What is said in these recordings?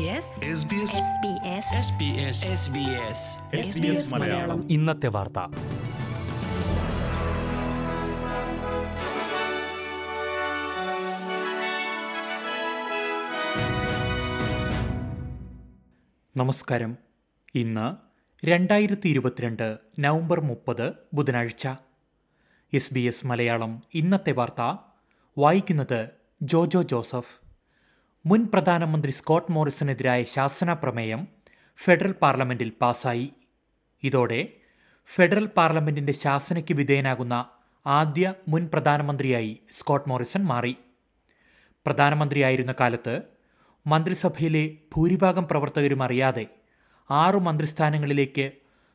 SBS Malayalam. ഇന്നത്തെ വാർത്ത. നമസ്കാരം. ഇന്ന് രണ്ടായിരത്തി ഇരുപത്തിരണ്ട് നവംബർ മുപ്പത് ബുധനാഴ്ച. എസ് ബി എസ് മലയാളം ഇന്നത്തെ വാർത്ത. വായിക്കുന്നത് ജോജോ ജോസഫ്. മുൻ പ്രധാനമന്ത്രി സ്കോട്ട് മോറിസണെതിരായ ശാസന പ്രമേയം ഫെഡറൽ പാർലമെന്റിൽ പാസായി. ഇതോടെ ഫെഡറൽ പാർലമെന്റിന്റെ ശാസനയ്ക്ക് വിധേയനാകുന്ന ആദ്യ മുൻ പ്രധാനമന്ത്രിയായി സ്കോട്ട് മോറിസൺ മാറി. പ്രധാനമന്ത്രിയായിരുന്ന കാലത്ത് മന്ത്രിസഭയിലെ ഭൂരിഭാഗം പ്രവർത്തകരും അറിയാതെ ആറു മന്ത്രിസ്ഥാനങ്ങളിലേക്ക്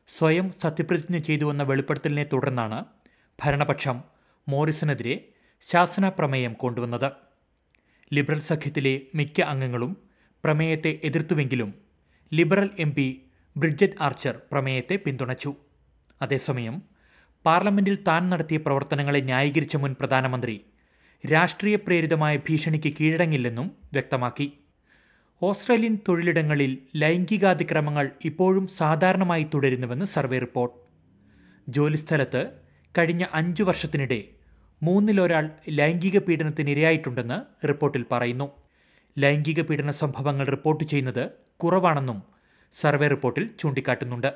സ്വയം സത്യപ്രതിജ്ഞ ചെയ്തുവെന്ന വെളിപ്പെടുത്തലിനെ തുടർന്നാണ് ഭരണപക്ഷം മോറിസണെതിരെ ശാസന പ്രമേയം കൊണ്ടുവന്നത്. ലിബറൽ സഖ്യത്തിലെ മിക്ക അംഗങ്ങളും പ്രമേയത്തെ എതിർത്തുവെങ്കിലും liberal M P Bridget Archer പ്രമേയത്തെ പിന്തുണച്ചു. അതേസമയം പാർലമെന്റിൽ താൻ നടത്തിയ പ്രവർത്തനങ്ങളെ ന്യായീകരിച്ച മുൻ പ്രധാനമന്ത്രി രാഷ്ട്രീയ പ്രേരിതമായ ഭീഷണിക്ക് കീഴടങ്ങില്ലെന്നും വ്യക്തമാക്കി. ഓസ്ട്രേലിയൻ തൊഴിലിടങ്ങളിൽ ലൈംഗികാതിക്രമങ്ങൾ ഇപ്പോഴും സാധാരണമായി തുടരുന്നുവെന്ന് സർവേ റിപ്പോർട്ട്. ജോലിസ്ഥലത്ത് കഴിഞ്ഞ അഞ്ചു വർഷത്തിനിടെ മൂന്നിലൊരാൾ ലൈംഗിക പീഡനത്തിന് ഇരയായിട്ടുണ്ടെന്ന് റിപ്പോർട്ടിൽ പറയുന്നു. ലൈംഗിക പീഡന സംഭവങ്ങൾ റിപ്പോർട്ട് ചെയ്യുന്നത് കുറവാണെന്നും സർവേ റിപ്പോർട്ടിൽ ചൂണ്ടിക്കാട്ടുന്നുണ്ട്.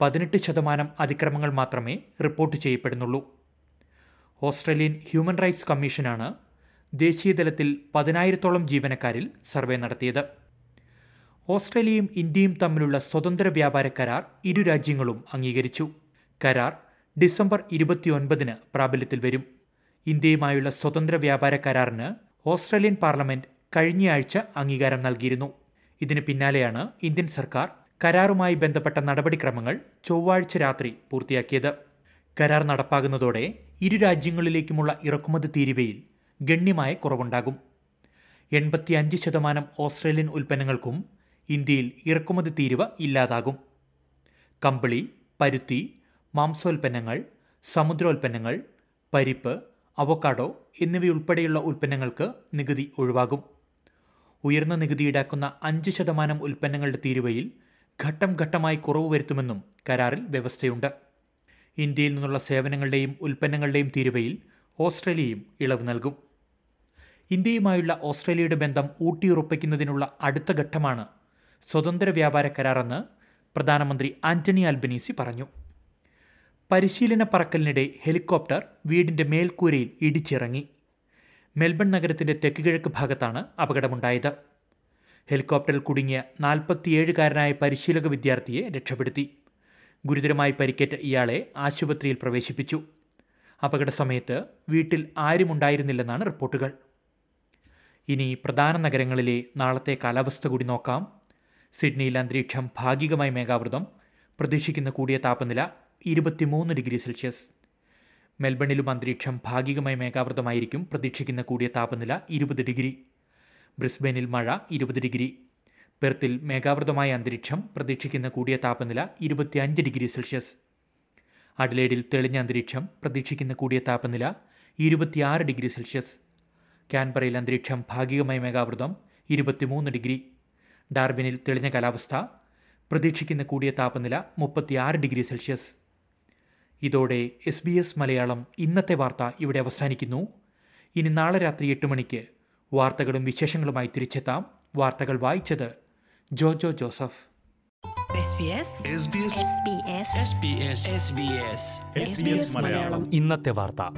പതിനെട്ട് ശതമാനം അതിക്രമങ്ങൾ മാത്രമേ റിപ്പോർട്ട് ചെയ്യപ്പെടുന്നുള്ളൂ. ഓസ്ട്രേലിയൻ ഹ്യൂമൻ റൈറ്റ്സ് കമ്മീഷനാണ് ദേശീയതലത്തിൽ പതിനായിരത്തോളം ജീവനക്കാരിൽ സർവേ നടത്തിയത്. ഓസ്ട്രേലിയയും ഇന്ത്യയും തമ്മിലുള്ള സ്വതന്ത്ര വ്യാപാര കരാർ ഇരു രാജ്യങ്ങളും അംഗീകരിച്ചു. കരാർ ഡിസംബർ ഇരുപത്തിയൊൻപതിന് പ്രാബല്യത്തിൽ വരും. ഇന്ത്യയുമായുള്ള സ്വതന്ത്ര വ്യാപാര കരാറിന് ഓസ്ട്രേലിയൻ പാർലമെന്റ് കഴിഞ്ഞയാഴ്ച അംഗീകാരം നൽകിയിരുന്നു. ഇതിന് പിന്നാലെയാണ് ഇന്ത്യൻ സർക്കാർ കരാറുമായി ബന്ധപ്പെട്ട നടപടിക്രമങ്ങൾ ചൊവ്വാഴ്ച രാത്രി പൂർത്തിയാക്കിയത്. കരാർ നടപ്പാകുന്നതോടെ ഇരു രാജ്യങ്ങളിലേക്കുമുള്ള ഇറക്കുമതി തീരുവയിൽ ഗണ്യമായ കുറവുണ്ടാകും. എൺപത്തിയഞ്ച് ശതമാനം ഓസ്ട്രേലിയൻ ഉൽപ്പന്നങ്ങൾക്കും ഇന്ത്യയിൽ ഇറക്കുമതി തീരുവ ഇല്ലാതാകും. കമ്പിളി പരുത്തി മാംസോൽപ്പന്നങ്ങൾ സമുദ്രോൽപ്പന്നങ്ങൾ പരിപ്പ് അവക്കാഡോ എന്നിവയുൾപ്പെടെയുള്ള ഉൽപ്പന്നങ്ങൾക്ക് നികുതി ഒഴിവാകും. ഉയർന്ന നികുതി ഈടാക്കുന്ന അഞ്ച് ശതമാനം ഉൽപ്പന്നങ്ങളുടെ തീരുവയിൽ ഘട്ടം ഘട്ടമായി കുറവ് വരുത്തുമെന്നും കരാറിൽ വ്യവസ്ഥയുണ്ട്. ഇന്ത്യയിൽ നിന്നുള്ള സേവനങ്ങളുടെയും ഉൽപ്പന്നങ്ങളുടെയും തീരുവയിൽ ഓസ്ട്രേലിയയും ഇളവ് നൽകും. ഇന്ത്യയുമായുള്ള ഓസ്ട്രേലിയയുടെ ബന്ധം ഊട്ടിയുറപ്പിക്കുന്നതിനുള്ള അടുത്ത ഘട്ടമാണ് സ്വതന്ത്ര വ്യാപാര കരാറെന്ന് പ്രധാനമന്ത്രി ആന്റണി അൽബനീസി പറഞ്ഞു. പരിശീലന പറക്കലിനിടെ ഹെലികോപ്റ്റർ വീടിന്റെ മേൽക്കൂരയിൽ ഇടിച്ചിറങ്ങി. മെൽബൺ നഗരത്തിന്റെ തെക്കുകിഴക്ക് ഭാഗത്താണ് അപകടമുണ്ടായത്. ഹെലികോപ്റ്ററിൽ കുടുങ്ങിയ നാൽപ്പത്തിയേഴുകാരനായ പരിശീലക വിദ്യാർത്ഥിയെ രക്ഷപ്പെടുത്തി. ഗുരുതരമായി പരിക്കേറ്റ ഇയാളെ ആശുപത്രിയിൽ പ്രവേശിപ്പിച്ചു. അപകട സമയത്ത് വീട്ടിൽ ആരുമുണ്ടായിരുന്നില്ലെന്നാണ് റിപ്പോർട്ടുകൾ. ഇനി പ്രധാന നഗരങ്ങളിലെ നാളത്തെ കാലാവസ്ഥ കൂടി നോക്കാം. സിഡ്നിയിൽ അന്തരീക്ഷം ഭാഗികമായി മേഘാവൃതം. പ്രതീക്ഷിക്കുന്ന കൂടിയ താപനില ഇരുപത്തിമൂന്ന് ഡിഗ്രി സെൽഷ്യസ്. മെൽബണിലും അന്തരീക്ഷം ഭാഗികമായി മേഘാവൃതമായിരിക്കും. പ്രതീക്ഷിക്കുന്ന കൂടിയ താപനില ഇരുപത് ഡിഗ്രി. ബ്രിസ്ബെയിനിൽ മഴ ഇരുപത് ഡിഗ്രി. പെർത്തിൽ മേഘാവൃതമായ അന്തരീക്ഷം പ്രതീക്ഷിക്കുന്ന കൂടിയ താപനില ഇരുപത്തിയഞ്ച് ഡിഗ്രി സെൽഷ്യസ്. അഡ്ലേഡിൽ തെളിഞ്ഞ അന്തരീക്ഷം പ്രതീക്ഷിക്കുന്ന കൂടിയ താപനില ഇരുപത്തിയാറ് ഡിഗ്രി സെൽഷ്യസ്. ക്യാൻബറയിൽ അന്തരീക്ഷം ഭാഗികമായി മേഘാവൃതം ഇരുപത്തിമൂന്ന് ഡിഗ്രി. ഡാർബിനിൽ തെളിഞ്ഞ കാലാവസ്ഥ പ്രതീക്ഷിക്കുന്ന കൂടിയ താപനില മുപ്പത്തിയാറ് ഡിഗ്രി സെൽഷ്യസ്. ഇതോടെ എസ് ബി എസ് മലയാളം ഇന്നത്തെ വാർത്ത ഇവിടെ അവസാനിക്കുന്നു. ഇനി നാളെ രാത്രി എട്ട് മണിക്ക് വാർത്തകളും വിശേഷങ്ങളുമായി തിരിച്ചെത്താം. വാർത്തകൾ വായിച്ചത് ജോജോ ജോസഫ്. SBS ഇന്നത്തെ വാർത്ത.